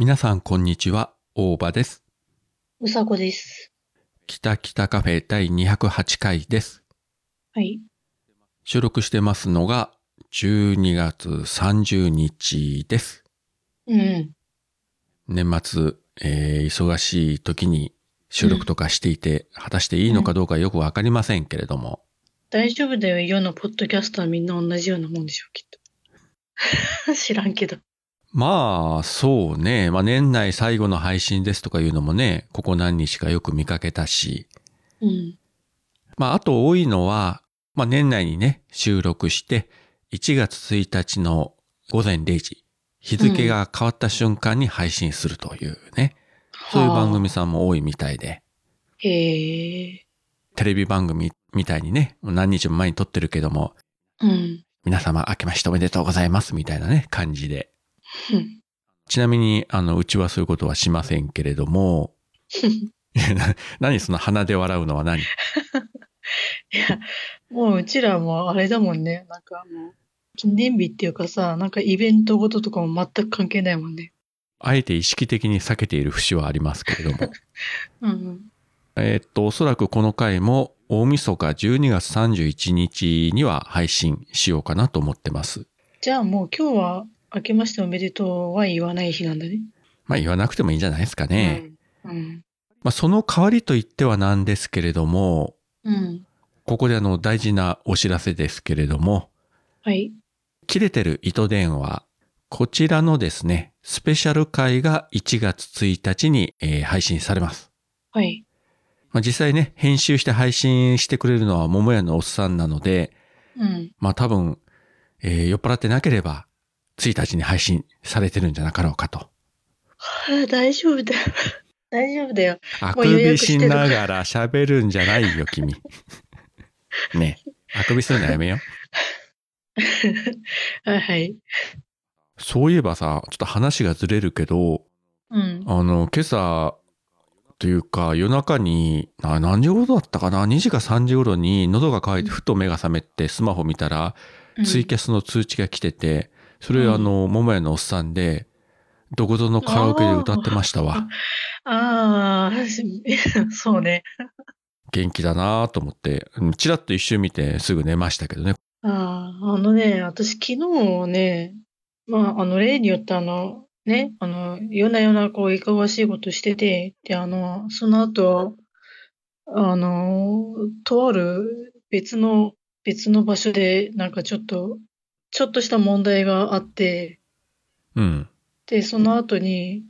皆さんこんにちは、大場です。うさこです。北北カフェ第208回です。はい。収録してますのが12月30日です。うん。年末、えー忙しい時に収録とかしていて、果たしていいのかどうかよくわかりませんけれども、大丈夫だよ。世のポッドキャストはみんな同じようなもんでしょ、きっと。知らんけど。まあ、そうね。まあ年内最後の配信ですとかいうのもね、ここ何日かよく見かけたし、うん。まあ、あと多いのは、まあ、年内にね、収録して、1月1日の午前0時、日付が変わった瞬間に配信するというね、そういう番組さんも多いみたいで、へえ。テレビ番組みたいにね、何日も前に撮ってるけども、うん。皆様明けましておめでとうございますみたいなね、感じで。うんちなみに、あの、うちはそういうことはしませんけれども、な何その鼻で笑うのは何？いや、もううちらもあれだもんね。なんかもう、記念日っていうかさ、なんかイベントごととかも全く関係ないもんね。あえて意識的に避けている節はありますけれども。うん。えーっと、おそらくこの回も大晦日12月31日には配信しようかなと思ってます。じゃあもう今日は明けましておめでとうは言わない日なんだね。まあ言わなくてもいいんじゃないですかね。うん。うん。まあその代わりと言ってはなんですけれども、うん。ここであの大事なお知らせですけれども、はい。切れてる糸電話、こちらのですね、スペシャル回が1月1日に、えー配信されます。はい。まあ実際ね、編集して配信してくれるのは桃屋のおっさんなので、うん。まあ多分、えー酔っ払ってなければ、1日に配信されてるんじゃなかろうかと。はあ、大丈夫だよ。大丈夫だよ。あくびしながら喋るんじゃないよ、君。ねえあくびするのやめよう。はいはい。そういえばさ、ちょっと話がずれるけど、うん。あの、今朝、というか夜中に、な何時頃だったかな ?2 時か3時頃に喉が渇いてふと目が覚めてスマホ見たら、ツイキャスの通知が来てて、それうんあの、桃屋のおっさんで、どこぞのカラオケで歌ってましたわ。ああ、し そうね。元気だなと思って、うんチラッと一瞬見てすぐ寝ましたけどね。ああ、あのね、私昨日ね、まあ、あの、例によってあの、ね、あの、夜な夜なこう、いかがわしいことしてて、で、あの、その後、あの、とある別の、別の場所で、なんかちょっと、ちょっとした問題があって、うん。で、その後に、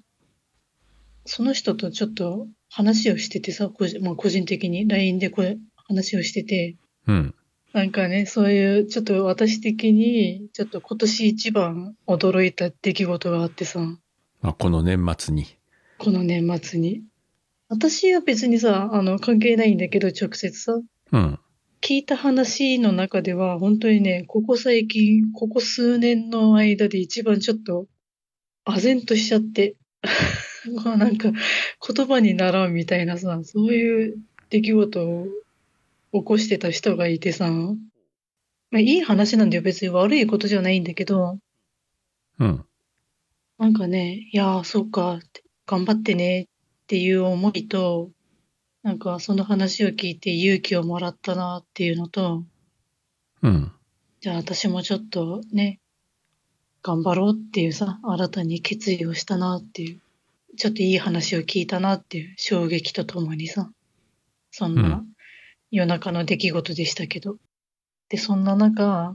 その人とちょっと話をしててさ、個人まあ、個人的に LINE でこれ話をしてて、うん。なんかね、そういう、ちょっと私的に、ちょっと今年一番驚いた出来事があってさ、まあ、この年末に。この年末に。私は別にさ、あの、関係ないんだけど、直接さ、うん。聞いた話の中では、本当にね、ここ最近、ここ数年の間で一番ちょっと、唖然としちゃって、もうなんか、言葉にならんみたいなさ、そういう出来事を起こしてた人がいてさ、まあいい話なんだよ。別に悪いことじゃないんだけど、うん。なんかね、いやー、そうか頑張ってねっていう思いと、なんかその話を聞いて勇気をもらったなっていうのと、うん。じゃあ私もちょっとね、頑張ろうっていうさ、新たに決意をしたなっていう、ちょっといい話を聞いたなっていう衝撃とともにさ、そんうな夜中の出来事でしたけど。で、そんな中、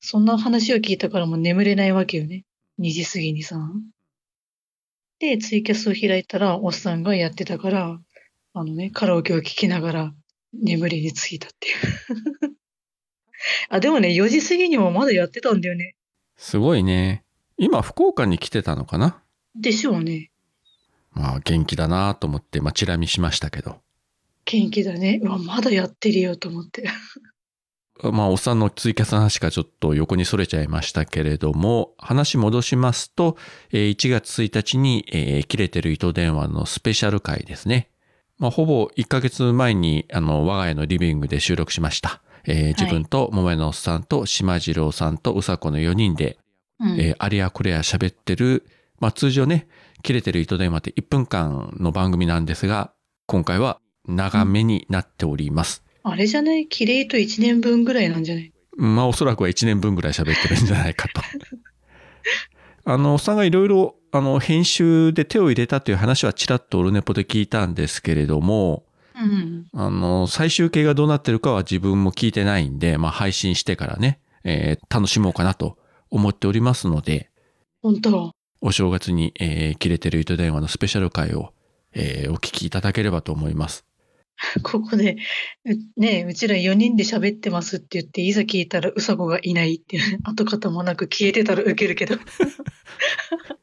そんな話を聞いたからもう眠れないわけよね。2時過ぎにさ。で、ツイキャスを開いたら、おっさんがやってたから、あのね、カラオケを聴きながら眠りについたっていう。あ、でもね、4時過ぎにもまだやってたんだよね。すごいね。今、福岡に来てたのかな？でしょうね。まあ、元気だなと思って、まあ、チラ見しましたけど。元気だね。うわ、まだやってるよと思って。まあ、おっさんのツイキャスの話がちょっと横にそれちゃいましたけれども、話戻しますと、えー1月1日に、えー切れてる糸電話のスペシャル回ですね。まあ、ほぼ1ヶ月前に、あの、我が家のリビングで収録しました。えー自分と桃屋のおっさんと島次郎さんとうさこの4人で、うん。えーあれやこれや喋ってるまあ通常ね、切れてる糸電話って1分間の番組なんですが、今回は長めになっております。あれじゃない？キレイと1年分ぐらいなんじゃない？まあおそらくは1年分ぐらい喋ってるんじゃないかと。あの、おっさんがいろいろ、あの、編集で手を入れたという話はちらっとオルネポで聞いたんですけれども、うん。あの、最終形がどうなってるかは自分も聞いてないんで、まあ配信してからね、えー楽しもうかなと思っておりますので、本当お正月に、えー切れてる糸電話のスペシャル回を、えーお聞きいただければと思います。ここで、うねえうちら4人で喋ってますって言って、いざ聞いたらうさこがいないっていう、跡形もなく消えてたらウケるけど。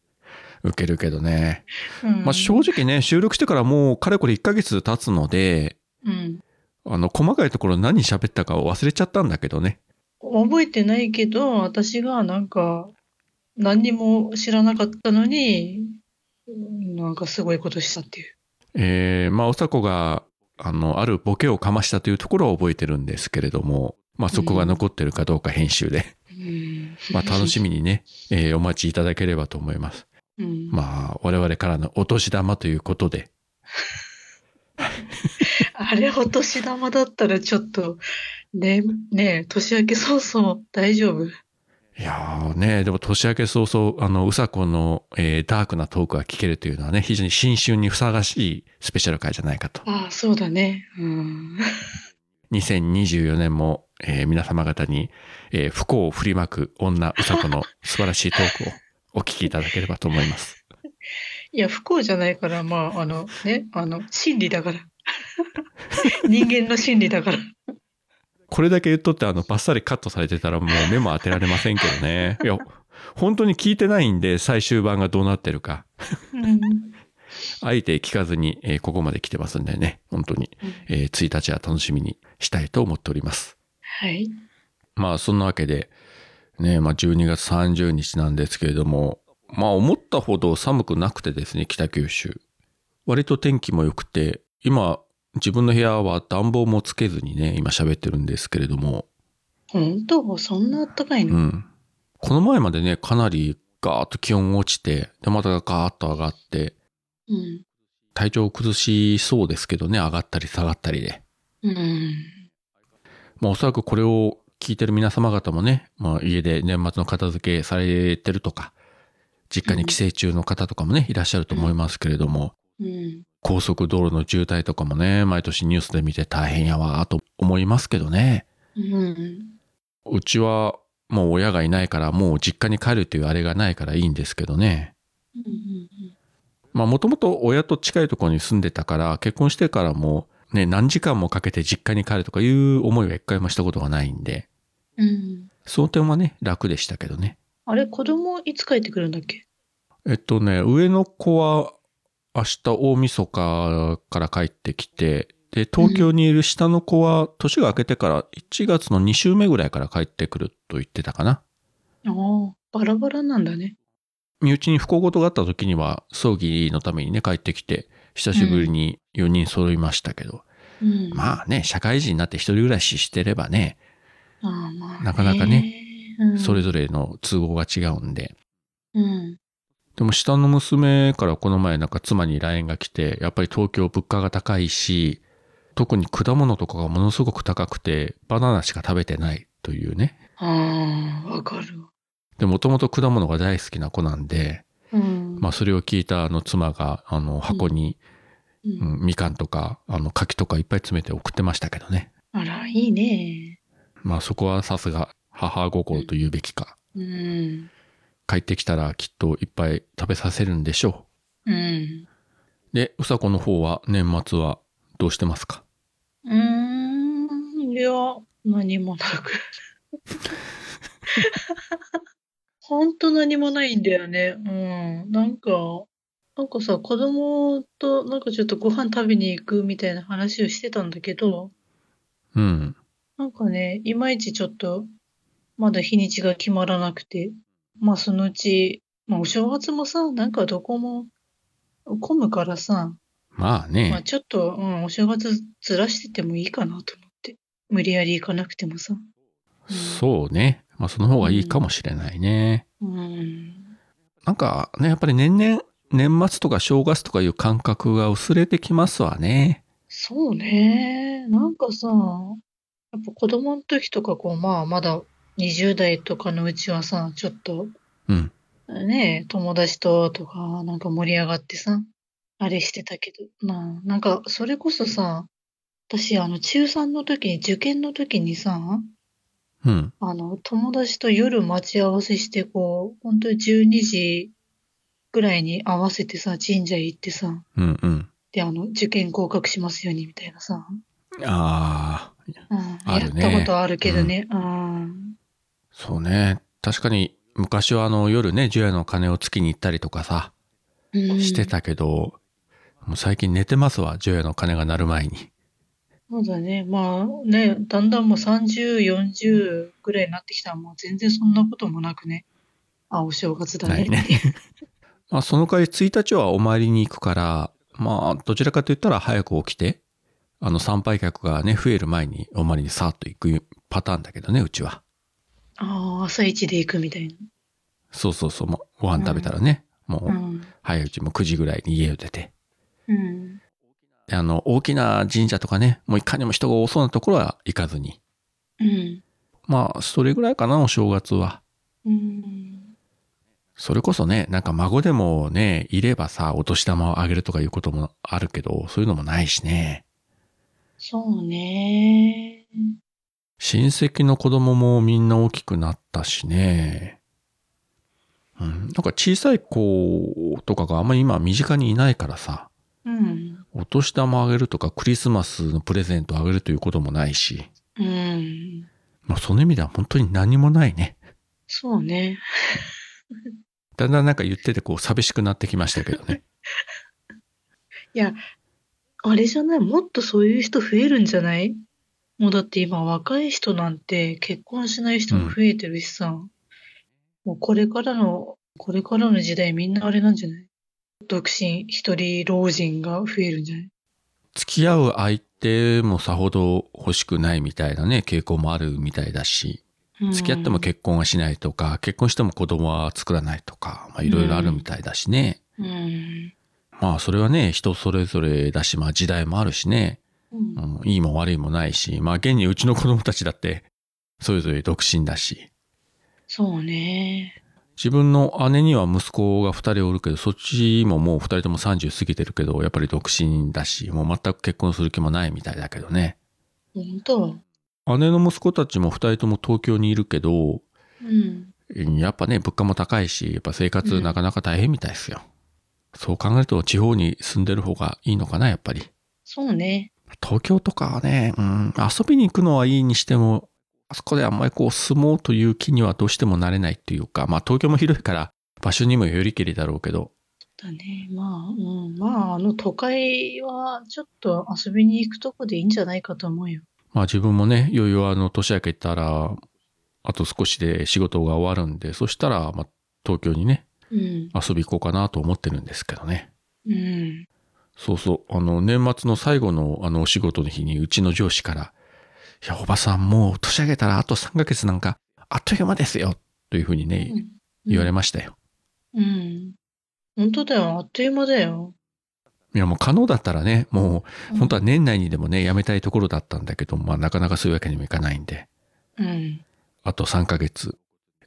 受けるけどね。うん、まあ正直ね、収録してからもうかれこれ1ヶ月経つので、うん。あの、細かいところ何喋ったかを忘れちゃったんだけどね。覚えてないけど、私がなんか、何にも知らなかったのに、うんなんかすごいことしたっていう。えー、まあ、おさこが、あの、あるボケをかましたというところは覚えてるんですけれども、まあそこが残ってるかどうか編集で、うん。まあ楽しみにね、えーお待ちいただければと思います。うん。まあ、我々からのお年玉ということで、あれ、お年玉だったらちょっと、ね、ねえ、年明け早々大丈夫？いやーね、でも年明け早々、あの、うさこの、えーダークなトークが聞けるというのはね、非常に新春にふさわしいスペシャル回じゃないかと。ああ、そうだね。うん。2024年も、えー皆様方に、えー不幸を振りまく女うさこの素晴らしいトークをお聞きいただければと思います。いや、不幸じゃないから、まあ、あの、ね、あの、心理だから。人間の心理だから。これだけ言っとってあのバッサリカットされてたらもう目も当てられませんけどね。いや、本当に聞いてないんで最終版がどうなってるか。うん。あえて聞かずに、えーここまで来てますんでね、本当に、えー1日は楽しみにしたいと思っております。はい。まあそんなわけで、ね、まあ12月30日なんですけれども、まあ思ったほど寒くなくてですね、北九州。割と天気も良くて、今自分の部屋は暖房もつけずにね、今喋ってるんですけれども、本当？そんなあったかいうの、ん。この前までね、かなりガーッと気温落ちて、で、またガーッと上がって、うん、体調を崩しそうですけどね、上がったり下がったりで。うん。まあおそらくこれを聞いてる皆様方もね、まあ家で年末の片付けされてるとか、実家に帰省中の方とかもね、いらっしゃると思いますけれども、うん。高速道路の渋滞とかもね、毎年ニュースで見て大変やわ、と思いますけどね。うん。うちはもう親がいないからもう実家に帰るっていうあれがないからいいんですけどね。うん。まあもともと親と近いところに住んでたから、結婚してからもね、何時間もかけて実家に帰るとかいう思いは一回もしたことがないんで、うん。その点はね、楽でしたけどね。あれ、子供いつ帰ってくるんだっけ？えっとね、上の子は明日大晦日から帰ってきて、で、東京にいる下の子は年が明けてから1月の2週目ぐらいから帰ってくると言ってたかな。ああ、バラバラなんだね。身内に不幸事があった時には葬儀のためにね帰ってきて、久しぶりに4人揃いましたけど、うん。まあね、社会人になって一人暮らししてればね、ねなかなかね、うん、それぞれの都合が違うんで。うん。でも下の娘からこの前なんか妻に LINE が来て、やっぱり東京物価が高いし、特に果物とかがものすごく高くて、バナナしか食べてないというね。ああ、わかるわ。で、もともと果物が大好きな子なんで、うん。まあそれを聞いたあの妻が、あの箱に、ううんんみかんとか、あの柿とかいっぱい詰めて送ってましたけどね。あら、いいね。まあそこはさすが母心と言うべきか。うん。帰ってきたらきっといっぱい食べさせるんでしょうん。う。で、うさこの方は年末はどうしてますか？うーん。いや、何もなく。ほんと何もないんだよね。うん。なんか、なんかさ、子供となんかちょっとご飯食べに行くみたいな話をしてたんだけど、うん。なんかね、いまいちちょっと、まだ日にちが決まらなくて、まあそのうち、まあお正月もさ、なんかどこも混むからさ、まあね。まあちょっと、うん、お正月ずらしててもいいかなと思って。無理やり行かなくてもさ。そうね。まあその方がいいかもしれないね。うん。なんかね、やっぱり年々、年末とか正月とかいう感覚が薄れてきますわね。そうね。なんかさ、やっぱ子供の時とかこう、まあまだ20代とかのうちはさ、ちょっとうん。ね、友達ととかなんか盛り上がってさ、あれしてたけど、なあ、なんかそれこそさ、私あの中3の時に、受験の時にさ、うん。あの友達と夜待ち合わせしてこう、本当に12時ぐらいに合わせてさ、神社行ってさ、うんうん。で、あの、受験合格しますようにみたいなさ、ああ、うん、あるねやったことあるけどね、うん。そうね。確かに、昔はあの夜ね、除夜の鐘をつきに行ったりとかさ、うんしてたけど、もう最近寝てますわ、除夜の鐘が鳴る前に。そうだね。まあね、だんだんもう30、40ぐらいになってきたらもう全然そんなこともなくね。あ、お正月だねって。ないね まあその代わり1日はお参りに行くから、まあどちらかと言ったら早く起きて、あの参拝客がね、増える前にお参りにさーっと行くパターンだけどね、うちは。ああ、朝一で行くみたいそうそうそう、もうご飯食べたらね、もな。う。うん早いうちも9時ぐらいに家を出て。うん。であの、大きな神社とかね、もういかにも人が多そうなところは行かずに。うん。まあ、それぐらいかな、お正月は。うん。それこそね、なんか孫でもね、いればさ、お年玉をあげるとかいうこともあるけど、そういうのもないしね。そうね。親戚の子供もみんな大きくなったしね。うん。なんか小さい子とかがあんまり今身近にいないからさ、うん。お年玉あげるとかクリスマスのプレゼントあげるということもないし、うん。まあその意味では本当に何もないね。そうね。だんだんなんか言っててこう寂しくなってきましたけどね。いや、あれじゃない？もっとそういう人増えるんじゃない？もうだって今若い人なんて結婚しない人も増えてるしさ、もうこれからの、これからの時代みんなあれなんじゃない？独身一人老人が増えるんじゃない？付き合う相手もさほど欲しくないみたいなね、傾向もあるみたいだし、付き合っても結婚はしないとか、結婚しても子供は作らないとか、まあいろいろあるみたいだしね。うん。まあそれはね、人それぞれだし、まあ時代もあるしね、うん。うん、いいも悪いもないし、まあ現にうちの子供たちだって、それぞれ独身だし、そうね。自分の姉には息子が二人おるけど、そっちももう二人とも30過ぎてるけど、やっぱり独身だし、もう全く結婚する気もないみたいだけどね。本当姉の息子たちも二人とも東京にいるけど、うん。やっぱね、物価も高いし、やっぱ生活うんなかなか大変みたいですよ。そう考えると地方に住んでる方がいいのかな、やっぱり。そうね。東京とかはね、うん、遊びに行くのはいいにしても、あそこであんまりこう住もうという気にはどうしてもなれないっていうか、まあ東京も広いから場所にもよりけりだろうけど、だね。まあ、うん。まあ、あの都会はちょっと遊びに行くとこでいいんじゃないかと思うよ。まあ自分もね、いよいよあの年明けたら、あと少しで仕事が終わるんで、そしたら、まあ東京にね、うん。遊び行こうかなと思ってるんですけどね。うん。そうそう。あの、年末の最後のあのお仕事の日にうちの上司から、いや、おばさんもう年明けたらあと3ヶ月なんかあっという間ですよ。というふうにね、うん言われましたよ。うん。本当だよ。あっという間だよ。いや、もう可能だったらね、もうう本当は年内にでもね、辞めたいところだったんだけど、まあなかなかそういうわけにもいかないんで、うん。あと3ヶ月、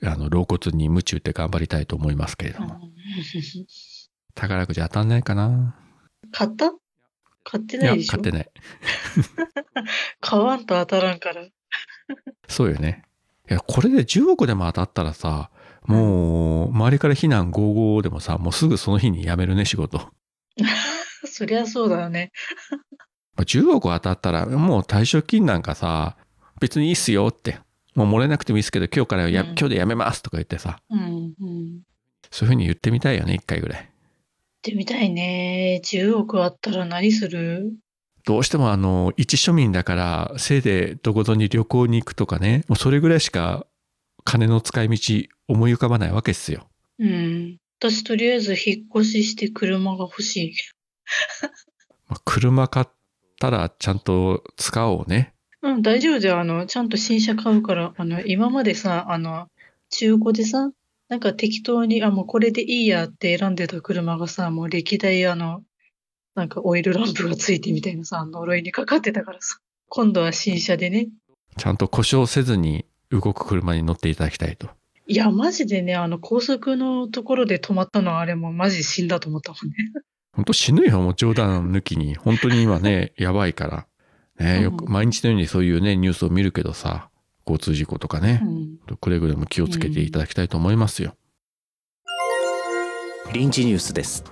あの、老骨に夢中って頑張りたいと思いますけれども、宝くじ当たんないかな買った？買ってないで、しょ？買ってない。買わんと当たらんから。そうよね。いや、これで10億でも当たったらさ、もう、周りから非難55でもさ、もうすぐその日に辞めるね、仕事。ま そりゃそうだよね。あ10億当たったら、もう退職金なんかさ、別にいいっすよって。もう漏れなくてもいいですけど、今日からや、うん今日で辞めますとか言ってさ、うん、うん。そういうふうに言ってみたいよね、一回ぐらい。ってみたいね。10億あったら何する？どうしてもあの、一庶民だから、せいでどこぞに旅行に行くとかね、もうそれぐらいしか金の使い道思い浮かばないわけですよ。うん。私とりあえず引っ越しして車が欲しい。まあ車買ったらちゃんと使おうね。うん、大丈夫だよ。あの、ちゃんと新車買うから、あの、今までさ、あの、中古でさ、なんか適当に、あ、もうこれでいいやって選んでた車がさ、もう歴代あの、なんかオイルランプがついてみたいなさ、呪いにかかってたからさ。今度は新車でね。ちゃんと故障せずに動く車に乗っていただきたいと。いや、マジでね、あの高速のところで止まったのはあれもマジ死んだと思ったもんね。本当死ぬよ、もう冗談抜きに。本当に今ね、やばいから。ね、よく、うん毎日のようにそういうね、ニュースを見るけどさ、交通事故とかねう、ん。くれぐれも気をつけていただきたいと思いますよ。臨時ニュースです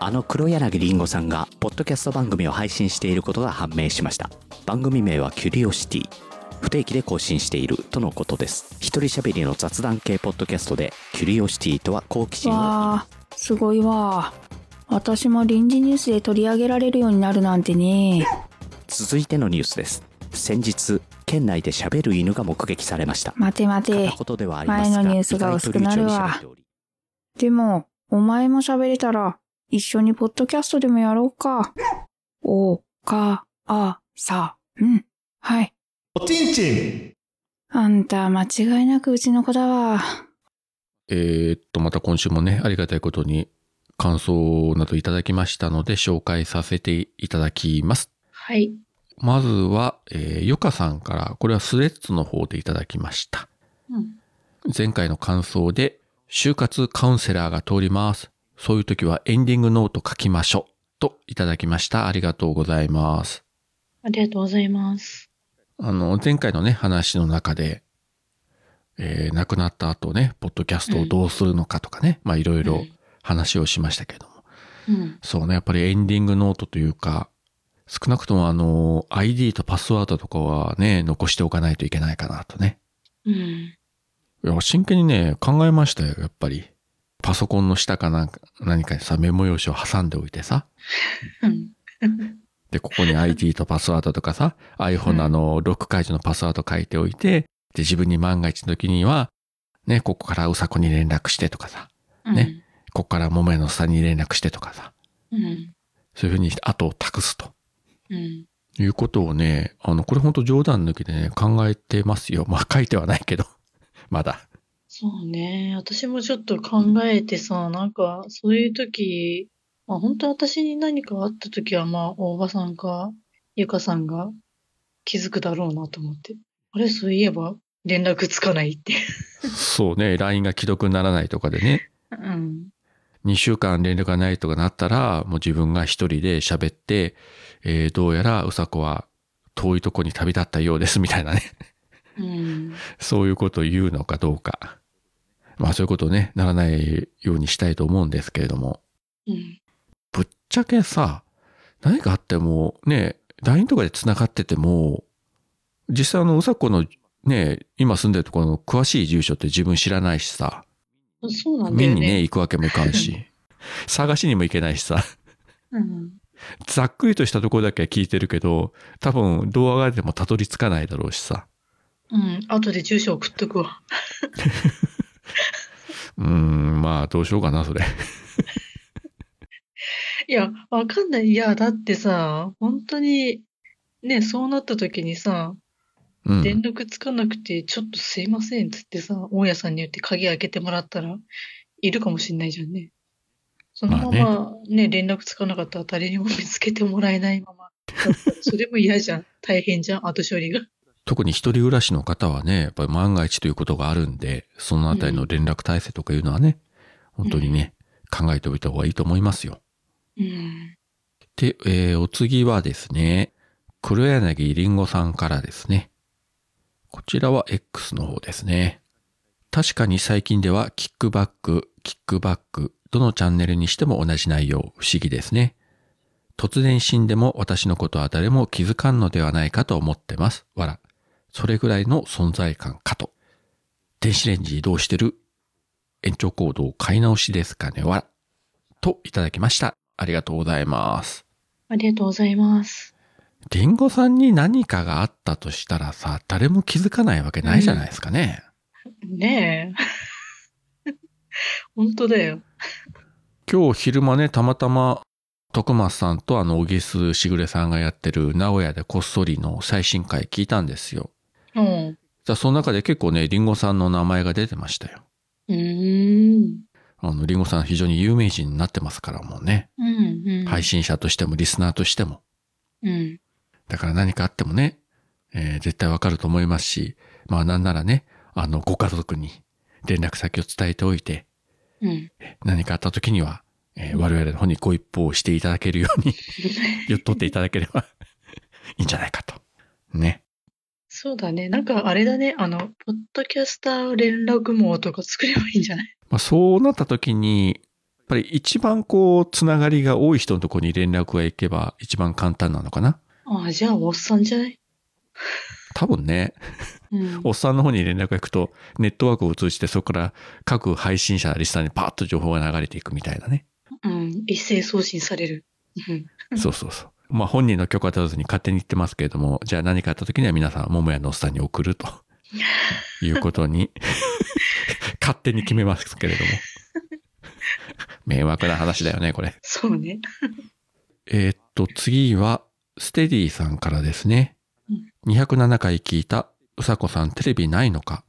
あの黒柳りんごさんがポッドキャスト番組を配信していることが判明しました番組名はキュリオシティ不定期で更新しているとのことです一人喋りの雑談系ポッドキャストでキュリオシティとは好奇心をわあ、すごいわ。私も臨時ニュースで取り上げられるようになるなんてね。続いてのニュースです先日県内で喋る犬が目撃されました待て待て片。言ではありますが前のニュースが薄くなるわでも、お前も喋れたら、一緒にポッドキャストでもやろうか。お、か、あ、さ、うん。はい。おちんちんあんた、間違いなくうちの子だわ。えーっと、また今週もね、ありがたいことに感想などいただきましたので、紹介させていただきます。はい。まずは、えー、ヨカさんから、これはスレッズの方でいただきました。うん。前回の感想で、就活カウンセラーが通ります。そういう時はエンディングノート書きましょう。といただきました。ありがとうございます。ありがとうございます。あの、前回のね、話の中で、えー亡くなった後ね、ポッドキャストをどうするのかとかね、まあいろいろ話をしましたけども。うん。そうね、やっぱりエンディングノートというか、少なくともあの、ID とパスワードとかはね、残しておかないといけないかなとね。うん。いや、真剣にね、考えましたよ、やっぱり。パソコンの下かなんか、何かにさ、メモ用紙を挟んでおいてさ。うん。で、ここに ID とパスワードとかさ、iPhone のあの、ロック解除のパスワード書いておいて、で、自分に万が一の時には、ね、ここからうさこに連絡してとかさ、ねここから桃屋のさんに連絡してとかさ、うん。そういうふうにして後を託すと。うん。いうことをね、あの、これほんと冗談抜きでね、考えてますよ。まあ書いてはないけど、まだ。そうね。私もちょっと考えてさ、なんか、そういう時、まあ本当私に何かあった時は、まあ、大場さんか、ゆかさんが気づくだろうなと思って。あれ、そういえば、連絡つかないって。そうね、LINE が既読にならないとかでね、うん。2週間連絡がないとかなったら、もう自分が一人で喋って、えーどうやらうさこは遠いとこに旅立ったようですみたいなね。うん。そういうことを言うのかどうか。まあそういうことをね、ならないようにしたいと思うんですけれども。うん。ぶっちゃけさ、何かあっても、ね、LINE とかで繋がってても、実際あのうさこのね、今住んでるところの詳しい住所って自分知らないしさ、そうなんだよ見にね、ね。行くわけもいかんし、探しにも行けないしさ、うん。ざっくりとしたところだけは聞いてるけど、多分動画てもたどり着かないだろうしさ。うん。後で住所送っとくわ。うーん、まあどうしようかな、それ。いや、わかんない。いや、だってさ、本当に、ね、そうなった時にさ、うん。連絡つかなくて、ちょっとすいませんっつってさ、大家さんに言って鍵開けてもらったら、いるかもしんないじゃんね。そのまままね、連絡つかなかったら誰にも見つけてもらえないまま。それも嫌じゃん。大変じゃん、後処理が。特に一人暮らしの方はね、やっぱり万が一ということがあるんで、そのあたりの連絡体制とかいうのはね、本当にね、考えておいた方がいいと思いますよ。うん。で、えーお次はですね、黒柳りんごさんからですね。こちらは X の方ですね。確かに最近ではキックバック、キックバック、どのチャンネルにしても同じ内容、不思議ですね。突然死んでも私のことは誰も気づかんのではないかと思ってます。わら。それぐらいの存在感かと。電子レンジ移動してる？延長コードを買い直しですかねわら。といただきました。ありがとうございます。ありがとうございます。リンゴさんに何かがあったとしたらさ、誰も気づかないわけないじゃないですかね。ねえ。本当だよ。今日昼間ね、たまたま、徳松さんとあの、小木須しぐれさんがやってる名古屋でこっそりの最新回聞いたんですよ。うん。じゃあその中で結構ね、リンゴさんの名前が出てましたよ。うーん。あの、リンゴさん非常に有名人になってますからもうね。うん、うん。配信者としてもリスナーとしても。うん。だから何かあってもね、えー絶対わかると思いますし、まあなんならね、あの、ご家族に連絡先を伝えておいて、うん。何かあった時には、えー我々の方にご一報していただけるように 言っとっていただければ いいんじゃないかと。ね。そうだね。なんかあれだね。あの、ポッドキャスター連絡網とか作ればいいんじゃない？まあそうなった時に、やっぱり一番こう、つながりが多い人のところに連絡が行けば一番簡単なのかな。ああ、じゃあおっさんじゃない？多分ね、うん。おっさんの方に連絡が行くと、ネットワークを通じてそこから各配信者、リスナーにパーッと情報が流れていくみたいなね。うん。一斉送信される。うん。そうそうそう。まあ本人の許可取らずに勝手に言ってますけれども、じゃあ何かあった時には皆さん、桃屋のおっさんに送るということに、勝手に決めますけれども。迷惑な話だよね、これ。そうね。えーっと、次は、ステディさんからですね。207回聞いた、うさこさんテレビないのか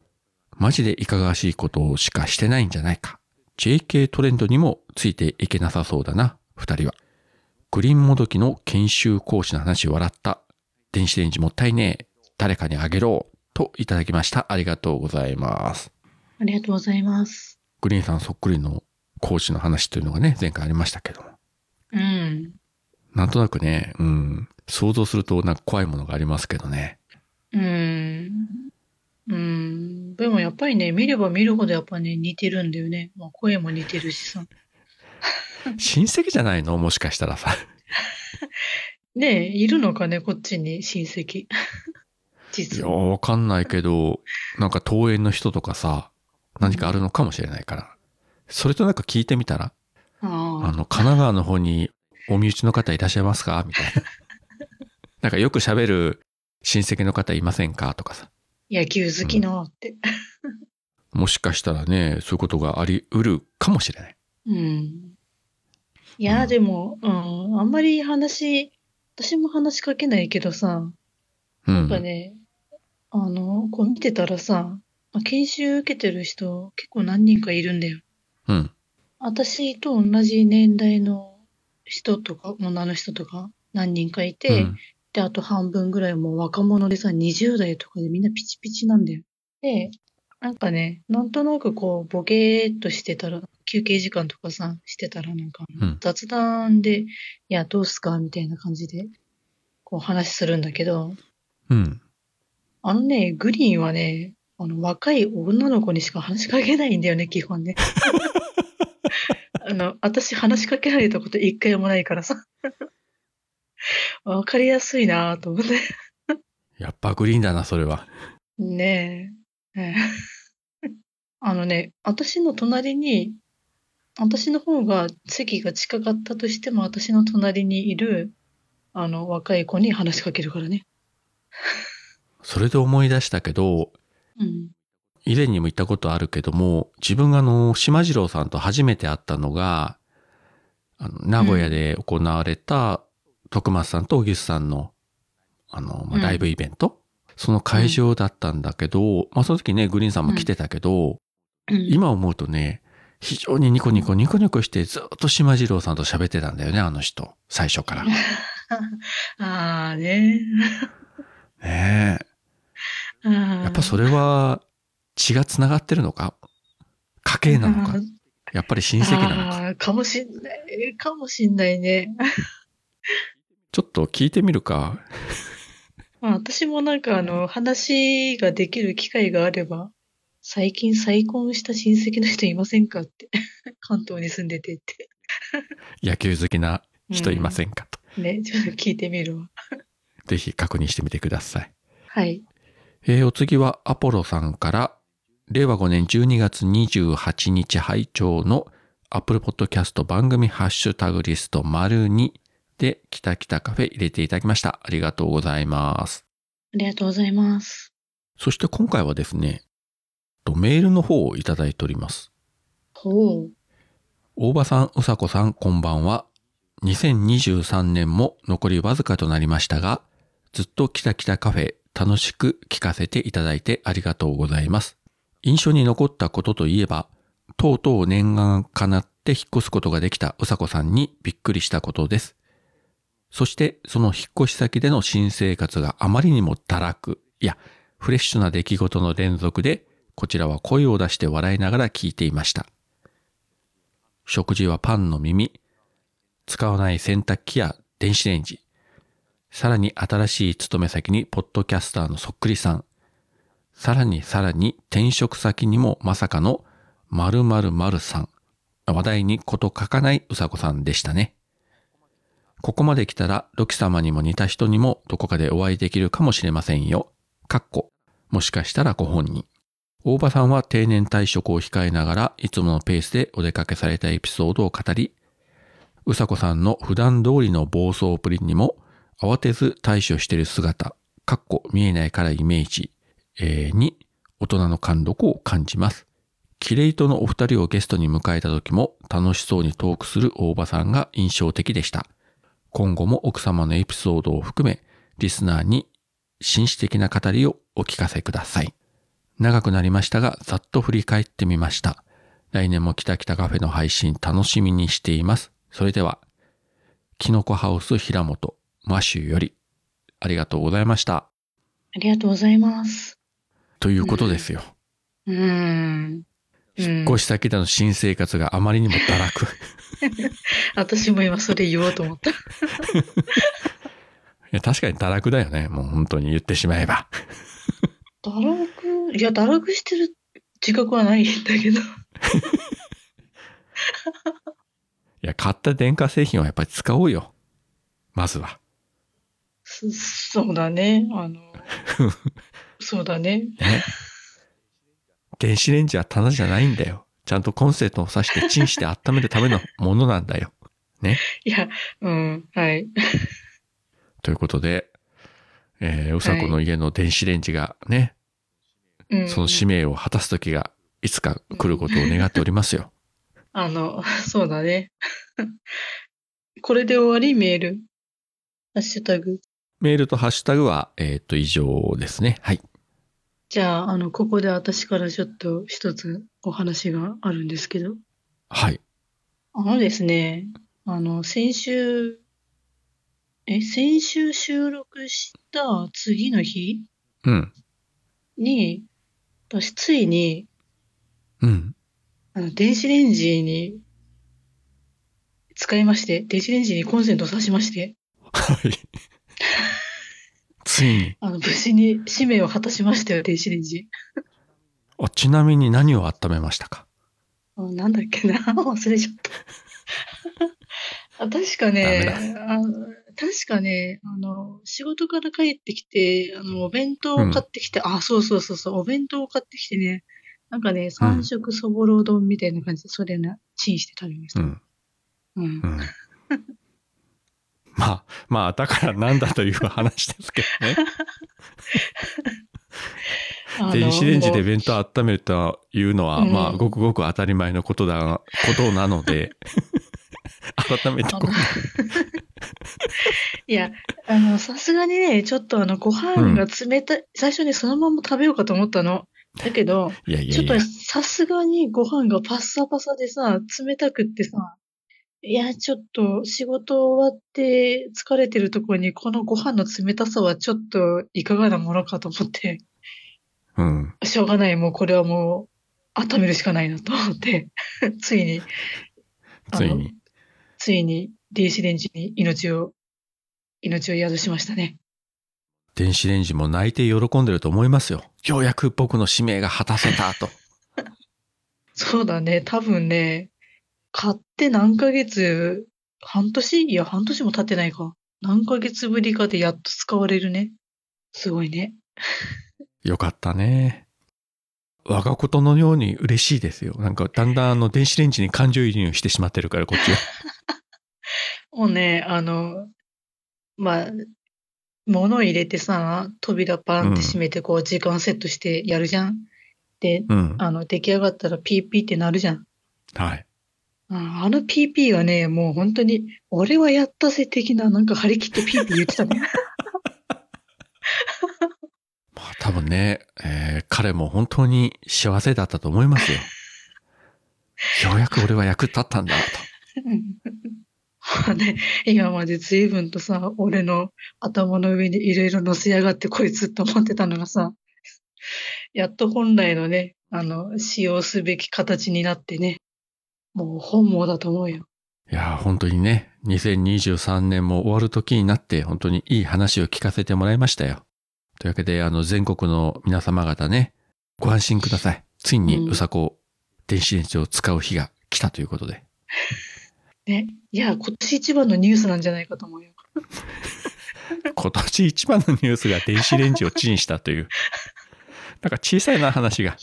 マジでいかがわしいことしかしてないんじゃないか ?JK トレンドにもついていけなさそうだな、二人は。グリーンもどきの研修講師の話笑った。電子レンジもったいねえ。誰かにあげろ。といただきました。ありがとうございます。ありがとうございます。グリーンさんそっくりの講師の話というのがね、前回ありましたけども。うん。なんとなくね、うん、想像するとなんか怖いものがありますけどね。うん。うん。でもやっぱりね、見れば見るほどやっぱね、似てるんだよね。まあ声も似てるしさ。親戚じゃないの？もしかしたらさ。ねえ、いるのかね、こっちに親戚。い実や、は。わかんないけど、なんか登園の人とかさ、何かあるのかもしれないから。それとなんか聞いてみたら、ああの、神奈川の方にお身内の方いらっしゃいますか？みたいな。なんかよく喋る親戚の方いませんか？とかさ。野球好きのって。もしかしたらね、そういうことがあり得るかもしれない。うん。いうや、んでも、うん、あんまり話、私も話しかけないけどさ、うんやっぱ。ね、あの、こう見てたらさ、まあ研修受けてる人結構何人かいるんだよ。うん。私と同じ年代の人とか、女の人とか何人かいて、うんで、あと半分ぐらいもう若者でさ、20代とかでみんなピチピチなんだよ。で、なんかね、なんとなくこう、ボケーっとしてたら、休憩時間とかさ、してたらなんか、うん雑談で、いや、どうすかみたいな感じで、こう話するんだけど、うん。あのね、グリーンはね、あの、若い女の子にしか話しかけないんだよね、基本ね。あの、私話しかけられたこと一回もないからさ。わかりやすいなぁと思って。やっぱグリーンだな、それは。ねえ。ええあのね、私の隣に、私の方が席が近かったとしても、私の隣にいる、あの、若い子に話しかけるからね。それで思い出したけど、うん。以前にも言ったことあるけども、自分があの、島次郎さんと初めて会ったのが、あの、名古屋で行われた、徳松さんと小木さんの、あの、まあ、うんライブイベント、その会場だったんだけど、まあ、その時ね、グリーンさんも来てたけど、うん今思うとね、非常にニコニコニコニコしてずっと島次郎さんと喋ってたんだよね、あの人。最初から。ね ああね。え。ややっぱそれは血が繋がってるのか？家系なのか？やっぱり親戚なのか？かもしんない。かもしんないね。ちょっと聞いてみるか。まあ、私もなんかあの、話ができる機会があれば、最近再婚した親戚の人いませんかって。関東に住んでてって。野球好きな人いませんかと。ね、ちょっと聞いてみるわ。ぜひ確認してみてください。はい。えーお次はアポロさんから、令和5年12月28日拝聴の Apple Podcast 番組ハッシュタグリスト丸2で、きたきたカフェ入れていただきました。ありがとうございます。ありがとうございます。そして今回はですね、とメールの方をいただいております。ほう。大場さん、うさこさん、こんばんは。2023年も残りわずかとなりましたが、ずっときたきたカフェ楽しく聞かせていただいてありがとうございます。印象に残ったことといえば、とうとう念願叶って引っ越すことができたうさこさんにびっくりしたことです。そしてその引っ越し先での新生活があまりにも堕落、いや、フレッシュな出来事の連続で、こちらは声を出して笑いながら聞いていました。食事はパンの耳、使わない洗濯機や電子レンジ、さらに新しい勤め先にポッドキャスターのそっくりさん、さらにさらに転職先にもまさかの〇〇〇さん、話題にこと書かないうさこさんでしたね。ここまで来たら、ロキ様にも似た人にもどこかでお会いできるかもしれませんよ。かっこ、もしかしたらご本人。大場さんは定年退職を控えながら、いつものペースでお出かけされたエピソードを語り、うさこさんの普段通りの暴走プリンにも、慌てず対処している姿、かっこ見えないからイメージ、えーに、大人の貫禄を感じます。キレイトのお二人をゲストに迎えた時も楽しそうにトークする大場さんが印象的でした。今後も奥様のエピソードを含め、リスナーに紳士的な語りをお聞かせください。長くなりましたが、ざっと振り返ってみました。来年もキタキタカフェの配信楽しみにしています。それでは、キノコハウス平本、マシュより、ありがとうございました。ありがとうございます。ということですよ。うーん。引っ越し先での新生活があまりにも堕落。私も今それ言おうと思った。いや確かに堕落だよね。もう本当に言ってしまえば。堕落、いや、堕落してる自覚はないんだけど。いや、買った電化製品はやっぱり使おうよ。まずは。そそうだね。あの、そうだね。ね。電子レンジは棚じゃないんだよ。ちゃんとコンセントを挿してチンして温めるためのものなんだよ。いや、うん、はい。ということで、えー、うさこの家の電子レンジがね、うん、その使命を果たす時がいつか来ることを願っておりますよ。あの、そうだね。これで終わり？メール。ハッシュタグ。メールとハッシュタグは、えっ、と、以上ですね。はい。じゃあ、あの、ここで私からちょっと一つお話があるんですけど。はい。あのですね、あの、先週、え、先週収録した次の日うん。に、私ついに、うん。あの、電子レンジに使いまして、電子レンジにコンセントを挿しまして、はい。ついに。あの、無事に使命を果たしましたよ、電子レンジ。あちなみに何を温めましたか？あなんだっけな 忘れちゃった。あ確かねあ、確かね、あの、仕事から帰ってきて、あの、お弁当を買ってきて、あ、そうそうそうそう、お弁当を買ってきてね、なんかね、三色そぼろ丼みたいな感じで、それな、チンして食べました。うん。うん。うん。まあ、まあ、だからなんだという話ですけどね。電子レンジで弁当温めるというのは、うんまあ、ごくごく当たり前のことだ、ことなので、改めてこあのいや、あの、さすがにね、ちょっとあの、ご飯が冷たい、最初にそのまま食べようかと思ったの。だけど、う。いやいやいやちょっと。さすがにご飯がパッサパサでさ、冷たくってさ、いや、ちょっと仕事終わって疲れてるところにこのご飯の冷たさはちょっといかがなものかと思って、うん。しょうがない、もうこれはもう温めるしかないなと思って、ついに、ついに。ついに電子レンジに命を、命を宿しましたね。電子レンジも泣いて喜んでると思いますよ。ようやく僕の使命が果たせたと。そうだね、多分ね、買って何ヶ月、半年？いや、半年も経ってないか。何ヶ月ぶりかでやっと使われるね。すごいね。よかったね。我がことのように嬉しいですよ。なんかだんだんあの電子レンジに感情移入してしまってるからこっちは。もうね、あの、まあ、物入れてさ、扉パンって閉めて、こう、時間セットしてやるじゃん。で、うん。あの、出来上がったらピーピーってなるじゃん。はい。ああのピーピーがね、もう本当に、俺はやったぜ的な、なんか張り切ってピーピー言ってたね。まあ多分ね、えー彼も本当に幸せだったと思いますよ。ようやく俺は役立ったんだと。ね、今まで随分とさ、俺の頭の上にいろいろ乗せやがってこいつって思ってたのがさ、やっと本来のね、あの、使用すべき形になってね、もう本望だと思うよ。いやー、本当にね、2023年も終わる時になって、本当にいい話を聞かせてもらいましたよ。というわけで、あの、全国の皆様方ね、ご安心ください。ついにうさこ、電子レンジを使う日が来たということで。ね。いや、今年一番のニュースなんじゃないかと思うよ。今年一番のニュースが電子レンジをチンしたという。なんか小さいな話が。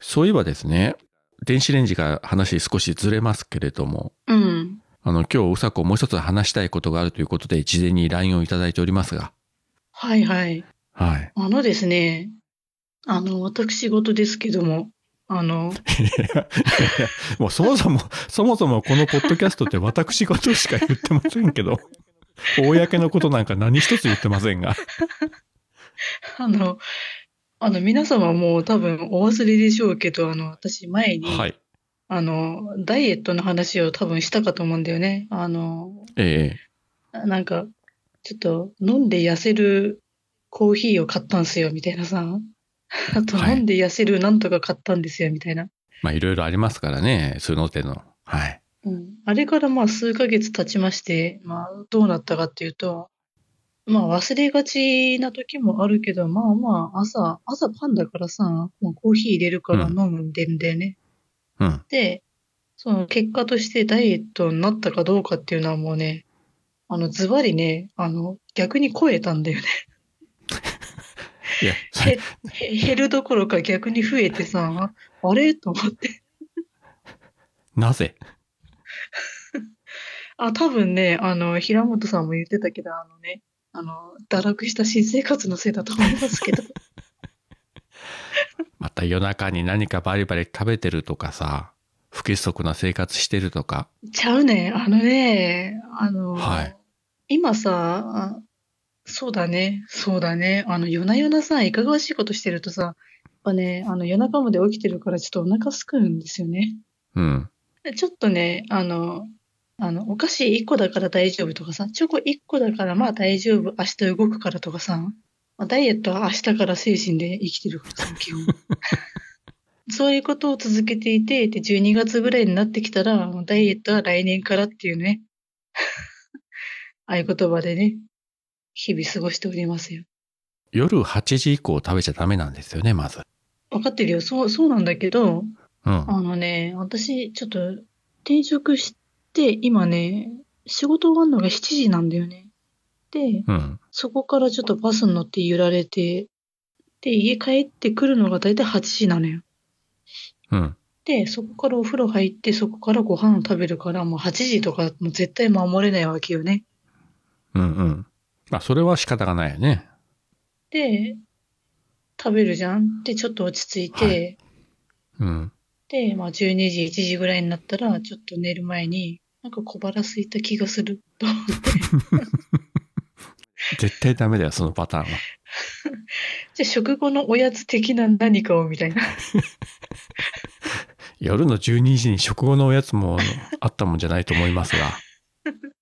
そういえばですね、電子レンジが話少しずれますけれども、うん。あの、今日うさこもう一つ話したいことがあるということで、事前に LINE をいただいておりますが。はいはい。はい。あのですね、あの、私事ですけども、あの、もうそもそも、そもそもこのポッドキャストって私事しか言ってませんけど、公のことなんか何一つ言ってませんが。あの、あの、皆様もう多分お忘れでしょうけど、あの、私前に、はい。あの、ダイエットの話を多分したかと思うんだよね。あの、えなんか、ちょっと飲んで痩せるコーヒーを買ったんすよ、みたいなさ。あとはい飲んで痩せるなんとか買ったんですよ、みたいな。まあいろいろありますからね、そういうのっての。はい。うん。あれからまあ数ヶ月経ちまして、まあどうなったかっていうと、まあ忘れがちな時もあるけど、まあまあ朝、朝パンだからさ、もうコーヒー入れるから飲むんでんだよね。うん。で、その結果としてダイエットになったかどうかっていうのはもうね、あのズバリね、あの逆に超えたんだよね。いや、減るどころか逆に増えてさ、あれ？と思って。なぜ？あ、多分ね、あの、平本さんも言ってたけど、あのね、あの、堕落した新生活のせいだと思いますけど。また夜中に何かバリバリ食べてるとかさ、不規則な生活してるとか。ちゃうね。あのね、あの、はい今さ、あそうだね、そうだね。あの、夜な夜なさ、いかがわしいことしてるとさ、やっぱね、あの、夜中まで起きてるからちょっとお腹すくんですよね。うん。でちょっとね、あの、あの、お菓子1個だから大丈夫とかさ、チョコ1個だからまあ大丈夫、明日動くからとかさ、まあ、ダイエットは明日から精神で生きてるからさ、基本。そういうことを続けていて、で、12月ぐらいになってきたら、ダイエットは来年からっていうね、合言葉でね、日々過ごしておりますよ。夜8時以降食べちゃダメなんですよね、まず。わかってるよ。そう、そうなんだけど、うん。あのね、私、ちょっと、転職して、今ね、仕事終わるのが7時なんだよね。で、うん。そこからちょっとバスに乗って揺られて、で、家帰ってくるのがだいたい8時なのよ。うん。で、そこからお風呂入って、そこからご飯を食べるから、もう8時とかもう絶対守れないわけよね。うんうん。まあ、それは仕方がないよね。で、食べるじゃん。で、ちょっと落ち着いて、はうん。で、まあ12時、1時ぐらいになったら、ちょっと寝る前に、なんか小腹空いた気がすると思って。絶対ダメだよ、そのパターンは。じゃあ食後のおやつ的な何かをみたいな。夜の12時に食後のおやつもあったもんじゃないと思いますが。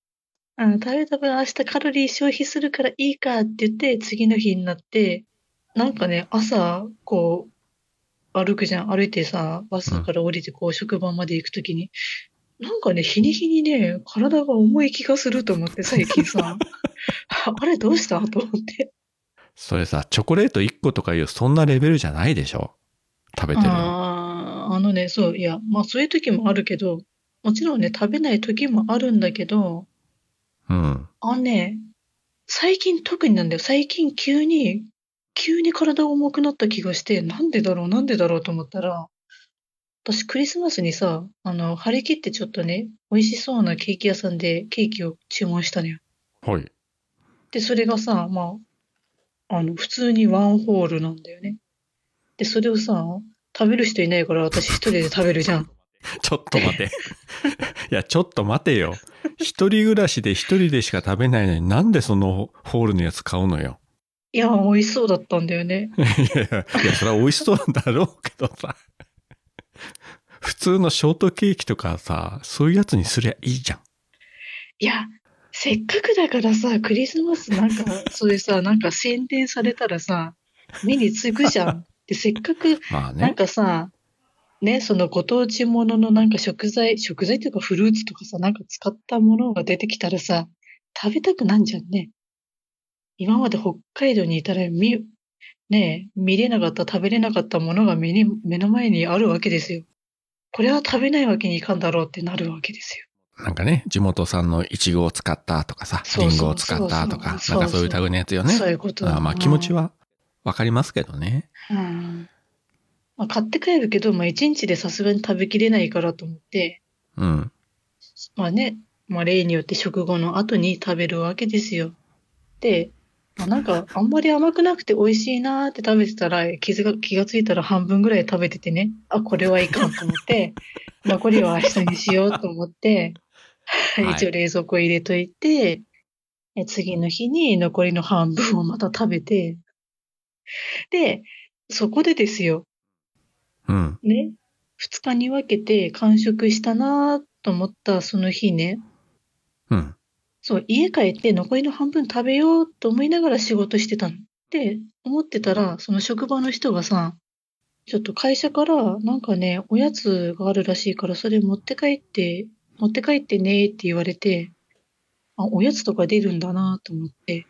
あの食べた分明日カロリー消費するからいいかって言って、次の日になって、なんかね、朝、こう、歩くじゃん。歩いてさ、バスから降りてこう、職場まで行くときに、なんかね、日に日にね、体が重い気がすると思って、最近さ。あれどうした？と思って。それさ、チョコレート1個とかいうそんなレベルじゃないでしょ？食べてるの。ああ、あのね、そう、いや、まあそういう時もあるけど、もちろんね、食べない時もあるんだけど、うん。あのね、最近特になんだよ。最近急に、急に体が重くなった気がして、なんでだろう、なんでだろうと思ったら、私クリスマスにさ、あの、張り切ってちょっとね、美味しそうなケーキ屋さんでケーキを注文したのよ。はい。で、それがさ、まあ、あの、普通にワンホールなんだよね。で、それをさ、食べる人いないから私一人で食べるじゃん。ちょっと待て。いや、ちょっと待てよ。一人暮らしで一人でしか食べないのになんでそのホールのやつ買うのよ。いや、美味しそうだったんだよね。い やいや、いやそれは美味しそうなんだろうけどさ。普通のショートケーキとかさ、そういうやつにすりゃいいじゃん。いや、せっかくだからさ、クリスマスなんか、そういうさ、なんか宣伝されたらさ、目につくじゃん。で、せっかく、なん。かさ、ね、そのご当地もののなんか食材、食材っていうかフルーツとかさ、なんか使ったものが出てきたらさ、食べたくなんじゃんね。今まで北海道にいたら見、ね、見れなかった、食べれなかったものが目に、目の前にあるわけですよ。これは食べないわけにいかんだろうってなるわけですよ。なんかね、地元産のイチゴを使ったとかさ、リンゴを使ったとか、なんかそういう類のやつよね。そういうこと。あまあ気持ちはわかりますけどね。うん。まあ、買って帰るけど、まあ、一日でさすがに食べきれないからと思って、うん。まあね、まあ、例によって食後の後に食べるわけですよ。で、まあ、なんか、あんまり甘くなくて美味しいなーって食べてたら、気づが気がついたら半分ぐらい食べててね、あ、これはいかんと思って、残りは明日にしようと思って、はい一応冷蔵庫入れといて、え次の日に残りの半分をまた食べて、で、そこでですよ、うん。ね、二日に分けて完食したなと思ったその日ね、うん。そう、家帰って残りの半分食べようと思いながら仕事してたの。って思ってたら、その職場の人がさ、ちょっと会社からなんかね、おやつがあるらしいからそれ持って帰って、持って帰ってねって言われて、あ、おやつとか出るんだなと思って。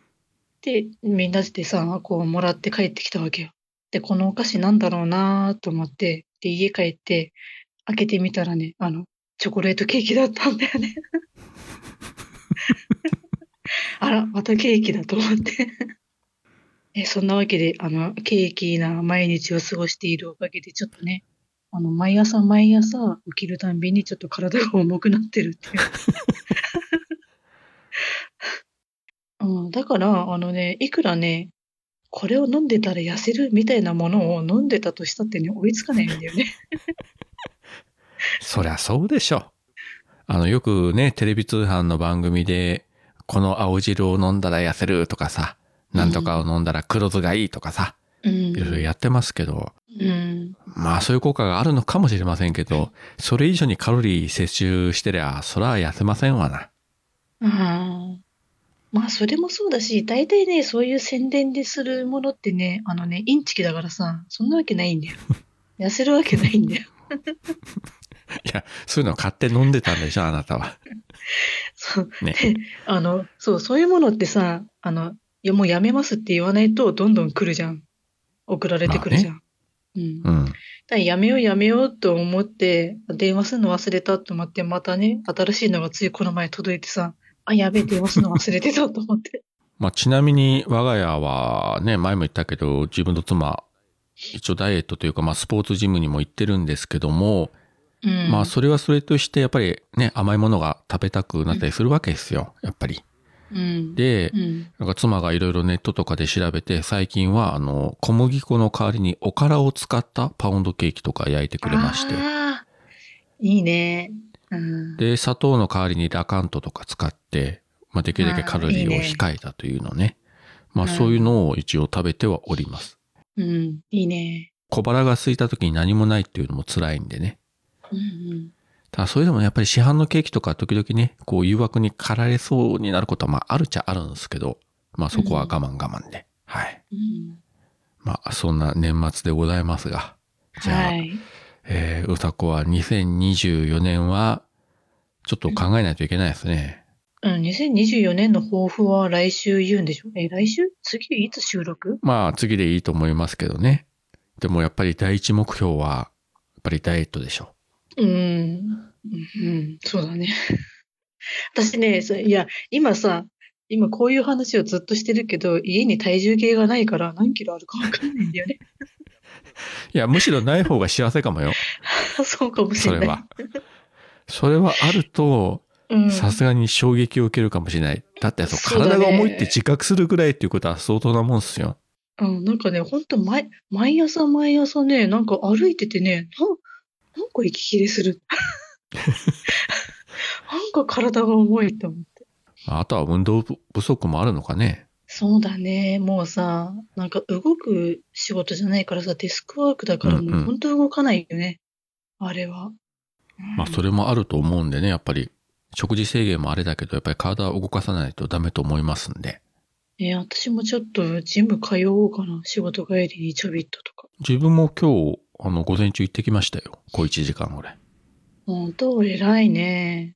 で、みんなでさ、こうもらって帰ってきたわけよ。で、このお菓子なんだろうなと思って、で、家帰って開けてみたらね、あの、チョコレートケーキだったんだよね。あら、またケーキだと思って。え、そんなわけで、あの、ケーキな毎日を過ごしているおかげで、ちょっとね、あの、毎朝毎朝起きるたんびにちょっと体が重くなってるっていう。うん、だから、あのね、いくらね、これを飲んでたら痩せるみたいなものを飲んでたとしたってね、追いつかないんだよね。そりゃそうでしょ。あの、よくね、テレビ通販の番組で、この青汁を飲んだら痩せるとかさ、なんとかを飲んだら黒酢がいいとかさ、うん。いろいろやってますけど、うん。まあそういう効果があるのかもしれませんけど、それ以上にカロリー摂取してりゃ、そら痩せませんわな。ああ。まあ、それもそうだし、大体ね、そういう宣伝でするものってね、あのね、インチキだからさ、そんなわけないんだよ。痩せるわけないんだよ。いや、そういうのを買って飲んでたんでしょ、あなたは。そう。ね。で、あの、そう、そういうものってさ、あの、いや、もうやめますって言わないと、どんどん来るじゃん。送られてくるじゃん。うん。だやめようやめようと思って、電話するの忘れたと思って、またね、新しいのがついこの前届いてさ、あ、やべえ、電話するの忘れてたと思って。まあちなみに我が家はね、前も言ったけど、自分の妻、一応ダイエットというか、まあスポーツジムにも行ってるんですけども、うん。まあそれはそれとしてやっぱりね、甘いものが食べたくなったりするわけですよ、やっぱり。うん。でう、ん。なんか妻がいろいろネットとかで調べて、最近はあの、小麦粉の代わりにおからを使ったパウンドケーキとか焼いてくれまして。いいね。うん。で、砂糖の代わりにラカントとか使って、まあできるだけカロリーを控えたというのね。まあそういうのを一応食べてはおります。うん。いいね。小腹が空いた時に何もないっていうのも辛いんでね。うんうん。ただそれでもやっぱり市販のケーキとか時々ね、こう誘惑に駆られそうになることはまああるっちゃあるんですけど、まあそこは我慢我慢で。はい。うん。まあそんな年末でございますが。じゃあ、はい。えー、うさこは2024年はちょっと考えないといけないですね。うん、2024年の抱負は来週言うんでしょ？え、来週？次いつ収録？まあ次でいいと思いますけどね。でもやっぱり第一目標は、やっぱりダイエットでしょうーん。うん、そうだね。私ね、そいや、今さ、今こういう話をずっとしてるけど、家に体重計がないから何キロあるかわかんないんだよね。いや、むしろない方が幸せかもよ。そうかもしれない。それは。それはあると、うん。さすがに衝撃を受けるかもしれない。だってそう、体が重いって自覚するぐらいっていうことは相当なもんっすよ。うん、なんかね、ほんと毎、毎朝毎朝ね、なんか歩いててね、ななんか息切れする。なんか体が重いって思って。あとは運動不足もあるのかね。そうだね。もうさ、なんか動く仕事じゃないからさ、デスクワークだからうんうんもうほんと動かないよね。あれは。まあそれもあると思うんでね、やっぱり食事制限もあれだけど、やっぱり体を動かさないとダメと思いますんで。えー私もちょっとジム通おうかな。仕事帰りにちょびっととか。自分も今日、あの、午前中行ってきましたよ。小1時間ぐらい。ほんと、偉いね。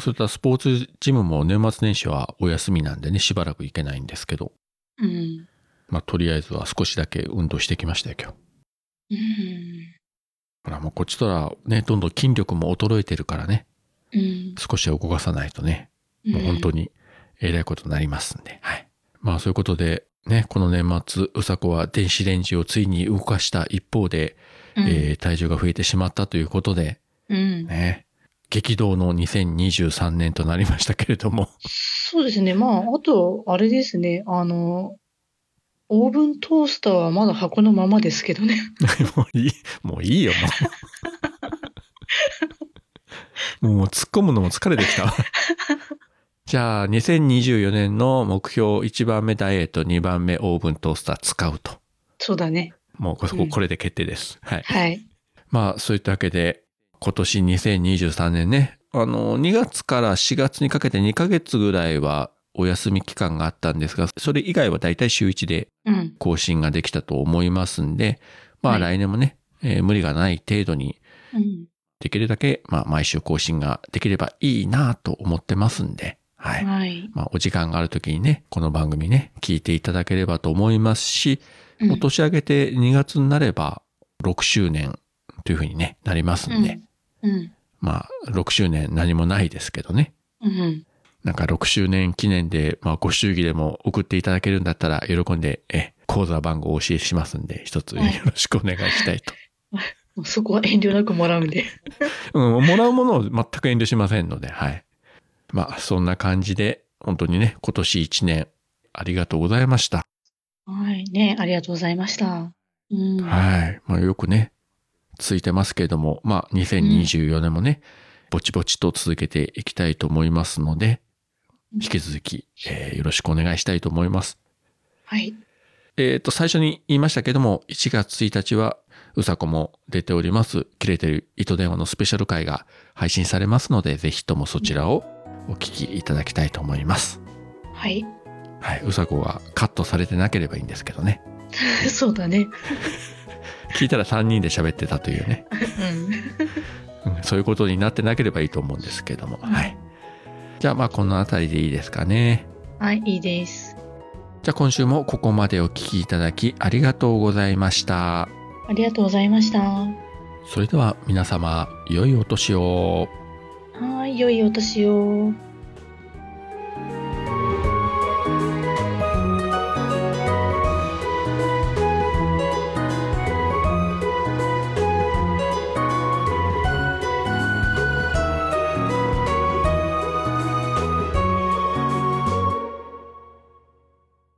それとスポーツジムも年末年始はお休みなんでね、しばらく行けないんですけど、うん。まあとりあえずは少しだけ運動してきましたよ、今日。うん。ほら、もうこっちとらね、どんどん筋力も衰えてるからね、うん。少しは動かさないとね、もう本当に。にえらいことになりますんで、はい。まあそういうことで、ね、この年末、うさこは電子レンジをついに動かした一方で、うん。えー体重が増えてしまったということで、うん。ね、激動の2023年となりましたけれども、そうですね。まあ、あと、あれですね。あの、オーブントースターはまだ箱のままですけどね。もういい、もういいよ、もう。もう突っ込むのも疲れてきたわ。じゃあ、2024年の目標1番目ダイエット、2番目オーブントースター使うと。そうだね。もうこうんこれで決定です。はい。はい。まあ、そういったわけで、今年2023年ね、あの、2月から4月にかけて2ヶ月ぐらいはお休み期間があったんですが、それ以外はだいたい週1でうん。更新ができたと思いますんで、まあはい来年もね、えー無理がない程度にうん。できるだけ、まあ毎週更新ができればいいなと思ってますんで、はい。はい。まあお時間がある時にね、この番組ね、聞いていただければと思いますし、うんもう年明けて2月になれば6周年というふうにね、なりますんで、うん。まあ6周年何もないですけどね。うん。なんか6周年記念で、まあご祝儀でも送っていただけるんだったら喜んで、え、口座番号をお教えしますんで、一つよろしくお願いしたいと。そこは遠慮なくもらうんで。うん、もらうものを全く遠慮しませんので、はい。まあそんな感じで、本当にね、今年1年ありがとうございました。はい。ね、ありがとうございました。うん。はい。まあよくね、ついてますけれども、まあ2024年もね、ぼちぼちと続けていきたいと思いますので、引き続き、えーよろしくお願いしたいと思います。はい。えっ、と、最初に言いましたけども、1月1日は、うさこも出ております、切れてる糸電話のスペシャル回が配信されますので、ぜひともそちらをお聞きいただきたいと思います。はい。はい。うさこがカットされてなければいいんですけどね。そうだね。聞いたら3人で喋ってたというね。うん。うんそういうことになってなければいいと思うんですけども。はい。じゃあまあこの辺りでいいですかね。はい、いいです。じゃあ今週もここまでお聞きいただきありがとうございました。ありがとうございました。はそれでは皆様、良いお年を。い、良いお年を。